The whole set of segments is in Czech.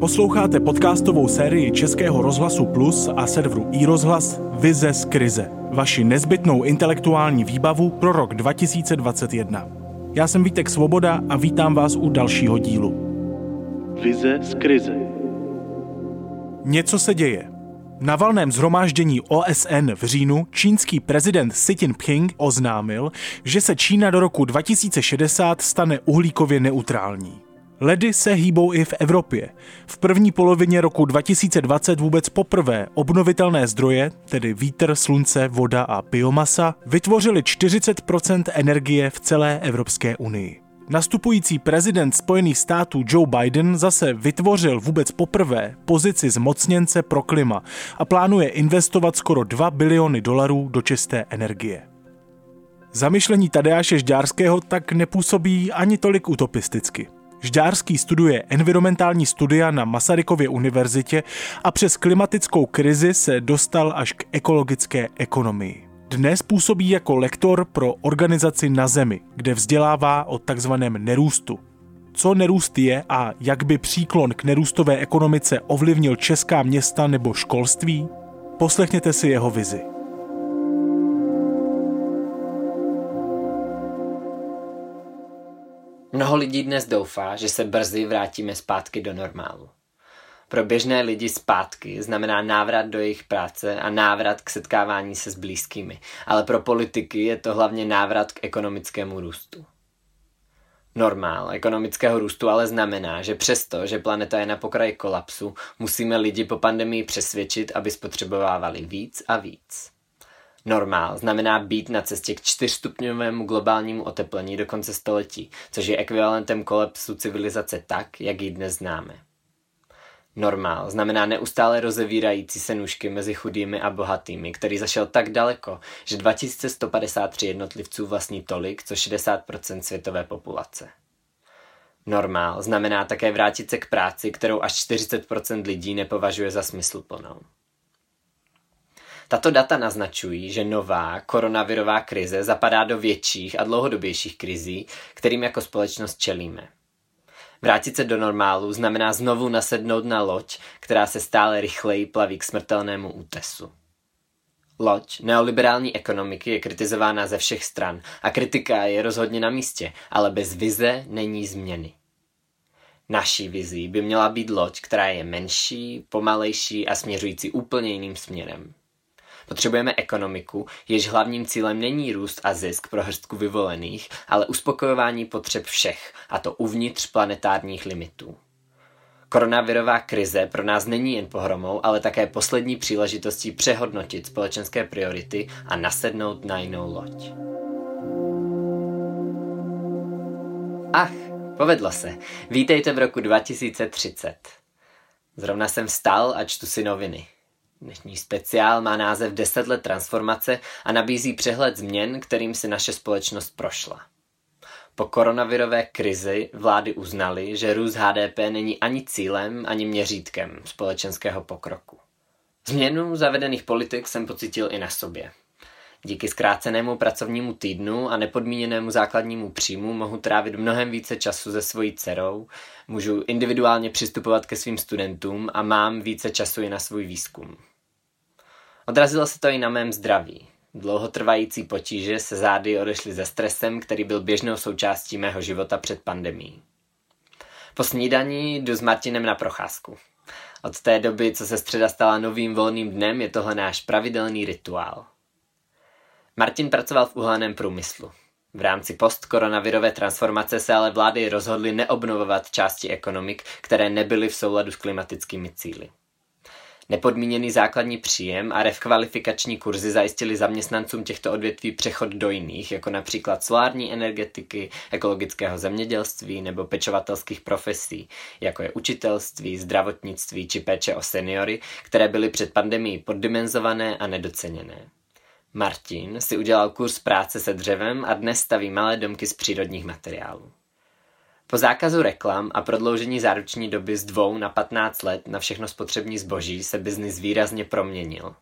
Posloucháte podcastovou sérii Českého rozhlasu Plus a serveru iRozhlas Vize z krize. Vaši nezbytnou intelektuální výbavu pro rok 2021. Já jsem Vítek Svoboda a vítám vás u dalšího dílu. Vize z krize. Něco se děje. Na valném zhromáždění OSN v říjnu čínský prezident Xi Jinping oznámil, že se Čína do roku 2060 stane uhlíkově neutrální. Ledy se hýbou i v Evropě. V první polovině roku 2020 vůbec poprvé obnovitelné zdroje, tedy vítr, slunce, voda a biomasa, vytvořily 40% energie v celé Evropské unii. Nastupující prezident Spojených států Joe Biden zase vytvořil vůbec poprvé pozici zmocněnce pro klima a plánuje investovat skoro 2 biliony dolarů do čisté energie. Zamyšlení Tadeáše Žďárského tak nepůsobí ani tolik utopisticky. Žďárský studuje environmentální studia na Masarykově univerzitě a přes klimatickou krizi se dostal až k ekologické ekonomii. Dnes působí jako lektor pro organizaci Na Zemi, kde vzdělává o takzvaném nerůstu. Co nerůst je a jak by příklon k nerůstové ekonomice ovlivnil česká města nebo školství? Poslechněte si jeho vizi. Mnoho lidí dnes doufá, že se brzy vrátíme zpátky do normálu. Pro běžné lidi zpátky znamená návrat do jejich práce a návrat k setkávání se s blízkými, ale pro politiky je to hlavně návrat k ekonomickému růstu. Normál ekonomického růstu ale znamená, že přesto, že planeta je na pokraji kolapsu, musíme lidi po pandemii přesvědčit, aby spotřebovávali víc a víc. Normál znamená být na cestě k čtyřstupňovému globálnímu oteplení do konce století, což je ekvivalentem kolapsu civilizace tak, jak ji dnes známe. Normál znamená neustále rozevírající se nůžky mezi chudými a bohatými, který zašel tak daleko, že 2153 jednotlivců vlastní tolik, co 60% světové populace. Normál znamená také vrátit se k práci, kterou až 40% lidí nepovažuje za smysluplnou. Tato data naznačují, že nová koronavirová krize zapadá do větších a dlouhodobějších krizí, kterým jako společnost čelíme. Vrátit se do normálu znamená znovu nasednout na loď, která se stále rychleji plaví k smrtelnému útesu. Loď neoliberální ekonomiky je kritizována ze všech stran a kritika je rozhodně na místě, ale bez vize není změny. Naší vizí by měla být loď, která je menší, pomalejší a směřující úplně jiným směrem. Potřebujeme ekonomiku, jež hlavním cílem není růst a zisk pro hrstku vyvolených, ale uspokojování potřeb všech, a to uvnitř planetárních limitů. Koronavirová krize pro nás není jen pohromou, ale také poslední příležitostí přehodnotit společenské priority a nasednout na jinou loď. Ach, povedlo se. Vítejte v roku 2030. Zrovna jsem vstal a čtu si noviny. Dnešní speciál má název 10 let transformace a nabízí přehled změn, kterým si naše společnost prošla. Po koronavirové krizi vlády uznaly, že růst HDP není ani cílem, ani měřítkem společenského pokroku. Změnu zavedených politik jsem pocitil i na sobě. Díky zkrácenému pracovnímu týdnu a nepodmíněnému základnímu příjmu mohu trávit mnohem více času se svojí dcerou, můžu individuálně přistupovat ke svým studentům a mám více času i na svůj výzkum. Odrazilo se to i na mém zdraví. Dlouhotrvající potíže se zády odešly ze stresem, který byl běžnou součástí mého života před pandemí. Po snídaní jdu s Martinem na procházku. Od té doby, co se středa stala novým volným dnem, je tohle náš pravidelný rituál. Martin pracoval v uhelném průmyslu. V rámci postkoronavirové transformace se ale vlády rozhodly neobnovovat části ekonomik, které nebyly v souladu s klimatickými cíly. Nepodmíněný základní příjem a rekvalifikační kurzy zajistili zaměstnancům těchto odvětví přechod do jiných, jako například solární energetiky, ekologického zemědělství nebo pečovatelských profesí, jako je učitelství, zdravotnictví či péče o seniory, které byly před pandemií poddimenzované a nedoceněné. Martin si udělal kurz práce se dřevem a dnes staví malé domky z přírodních materiálů. Po zákazu reklam a prodloužení záruční doby z dvou na 15 let na všechno spotřební zboží se biznis výrazně proměnil.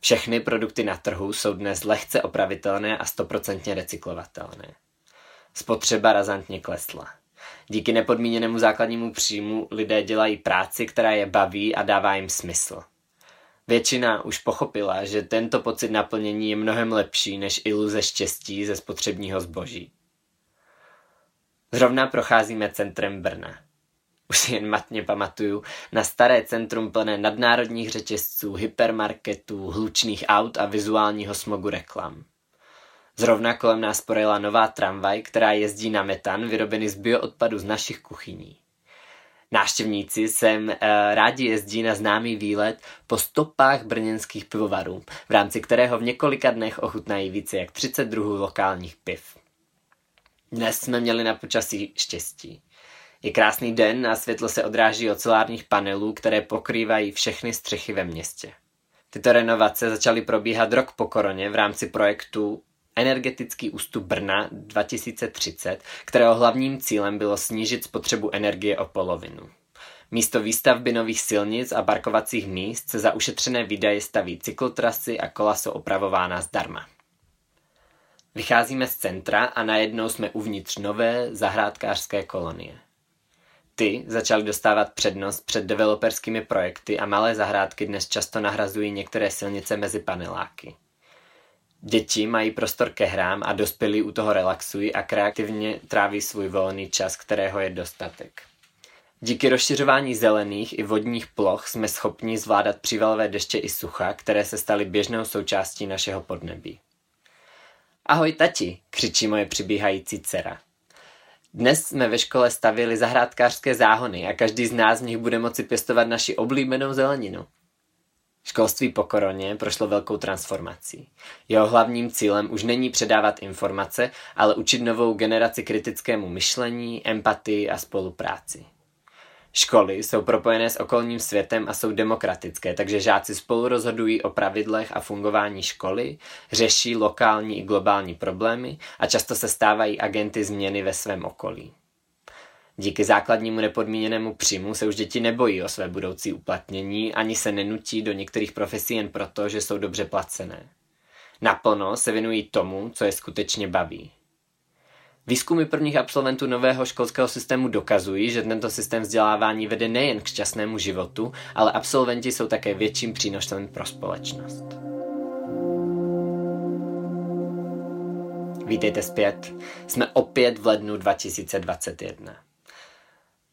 Všechny produkty na trhu jsou dnes lehce opravitelné a stoprocentně recyklovatelné. Spotřeba razantně klesla. Díky nepodmíněnému základnímu příjmu lidé dělají práci, která je baví a dává jim smysl. Většina už pochopila, že tento pocit naplnění je mnohem lepší než iluze štěstí ze spotřebního zboží. Zrovna procházíme centrem Brna. Už si jen matně pamatuju na staré centrum plné nadnárodních řetězců, hypermarketů, hlučných aut a vizuálního smogu reklam. Zrovna kolem nás projela nová tramvaj, která jezdí na metan, vyrobený z bioodpadu z našich kuchyní. Návštěvníci sem uh, rádi jezdí na známý výlet po stopách brněnských pivovarů, v rámci kterého v několika dnech ochutnají více jak 30 druhů lokálních piv. Dnes jsme měli na počasí štěstí. Je krásný den a světlo se odráží od solárních panelů, které pokrývají všechny střechy ve městě. Tyto renovace začaly probíhat rok po koroně v rámci projektu Energetický ústup Brna 2030, kterého hlavním cílem bylo snížit spotřebu energie o polovinu. Místo výstavby nových silnic a parkovacích míst se za ušetřené výdaje staví cyklotrasy a kola jsou opravována zdarma. Vycházíme z centra a najednou jsme uvnitř nové zahrádkářské kolonie. Ty začaly dostávat přednost před developerskými projekty a malé zahrádky dnes často nahrazují některé silnice mezi paneláky. Děti mají prostor ke hrám a dospělí u toho relaxují a kreativně tráví svůj volný čas, kterého je dostatek. Díky rozšiřování zelených i vodních ploch jsme schopni zvládat přívalové deště i sucha, které se staly běžnou součástí našeho podnebí. Ahoj tati, křičí moje přibíhající dcera. Dnes jsme ve škole stavili zahrádkářské záhony a každý z nás v nich bude moci pěstovat naši oblíbenou zeleninu. Školství po koroně prošlo velkou transformací. Jeho hlavním cílem už není předávat informace, ale učit novou generaci kritickému myšlení, empatii a spolupráci. Školy jsou propojené s okolním světem a jsou demokratické, takže žáci spolu rozhodují o pravidlech a fungování školy, řeší lokální i globální problémy a často se stávají agenty změny ve svém okolí. Díky základnímu nepodmíněnému příjmu se už děti nebojí o své budoucí uplatnění ani se nenutí do některých profesí jen proto, že jsou dobře placené. Naplno se věnují tomu, co je skutečně baví. Výzkumy prvních absolventů nového školského systému dokazují, že tento systém vzdělávání vede nejen k šťastnému životu, ale absolventi jsou také větším přínosem pro společnost. Vítejte zpět. Jsme opět v lednu 2021.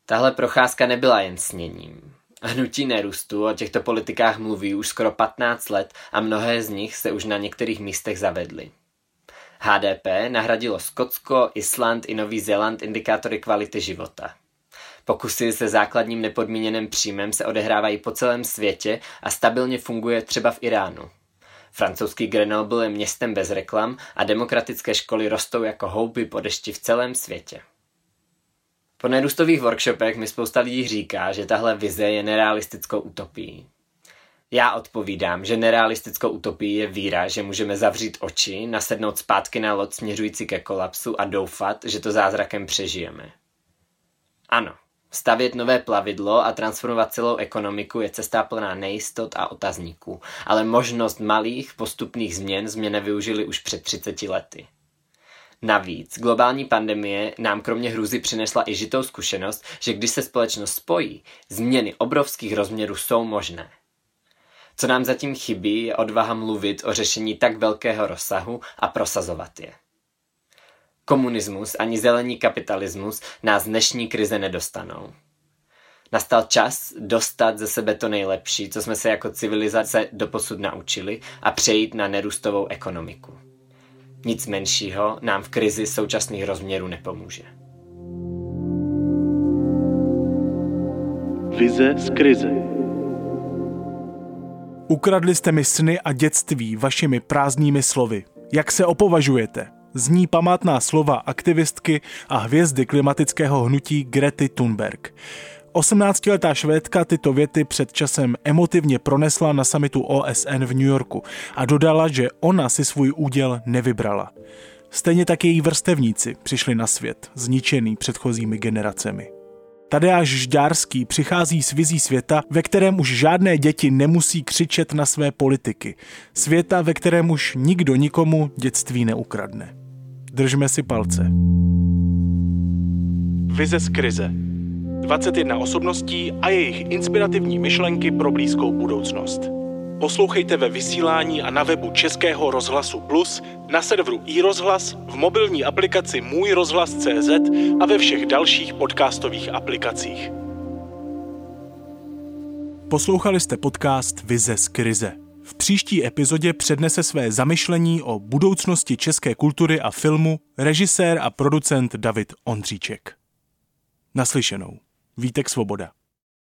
Tahle procházka nebyla jen sněním. Hnutí nerůstu o těchto politikách mluví už skoro 15 let a mnohé z nich se už na některých místech zavedly. HDP nahradilo Skotsko, Island i Nový Zéland indikátory kvality života. Pokusy se základním nepodmíněným příjmem se odehrávají po celém světě a stabilně funguje třeba v Iránu. Francouzský Grenoble je městem bez reklam a demokratické školy rostou jako houby po dešti v celém světě. Po nerůstových workshopech mi spousta lidí říká, že tahle vize je nerealistickou utopií. Já odpovídám, že nerealistickou utopií je víra, že můžeme zavřít oči, nasednout zpátky na loď směřující ke kolapsu a doufat, že to zázrakem přežijeme. Ano, stavět nové plavidlo a transformovat celou ekonomiku je cesta plná nejistot a otazníků, ale možnost malých postupných změn jsme nevyužili už před 30 lety. Navíc globální pandemie nám kromě hrůzy přinesla i žitou zkušenost, že když se společnost spojí, změny obrovských rozměrů jsou možné. Co nám zatím chybí, je odvaha mluvit o řešení tak velkého rozsahu a prosazovat je. Komunismus ani zelený kapitalismus nás dnešní krize nedostanou. Nastal čas dostat ze sebe to nejlepší, co jsme se jako civilizace doposud naučili a přejít na nerůstovou ekonomiku. Nic menšího nám v krizi současných rozměrů nepomůže. Vize z krize. Ukradli jste mi sny a dětství vašimi prázdnými slovy. Jak se opovažujete? Zní památná slova aktivistky a hvězdy klimatického hnutí Grety Thunberg. 18-letá švédka tyto věty před časem emotivně pronesla na samitu OSN v New Yorku a dodala, že ona si svůj úděl nevybrala. Stejně tak její vrstevníci přišli na svět, zničený předchozími generacemi. Tadeáš Žďárský přichází s vizí světa, ve kterém už žádné děti nemusí křičet na své politiky. Světa, ve kterém už nikdo nikomu dětství neukradne. Držme si palce. Vize z krize. 21 osobností a jejich inspirativní myšlenky pro blízkou budoucnost. Poslouchejte ve vysílání a na webu Českého rozhlasu Plus, na serveru iRozhlas, v mobilní aplikaci Můj rozhlas.cz a ve všech dalších podcastových aplikacích. Poslouchali jste podcast Vize z krize. V příští epizodě přednese své zamyšlení o budoucnosti české kultury a filmu režisér a producent David Ondříček. Naslyšenou. Vítek Svoboda.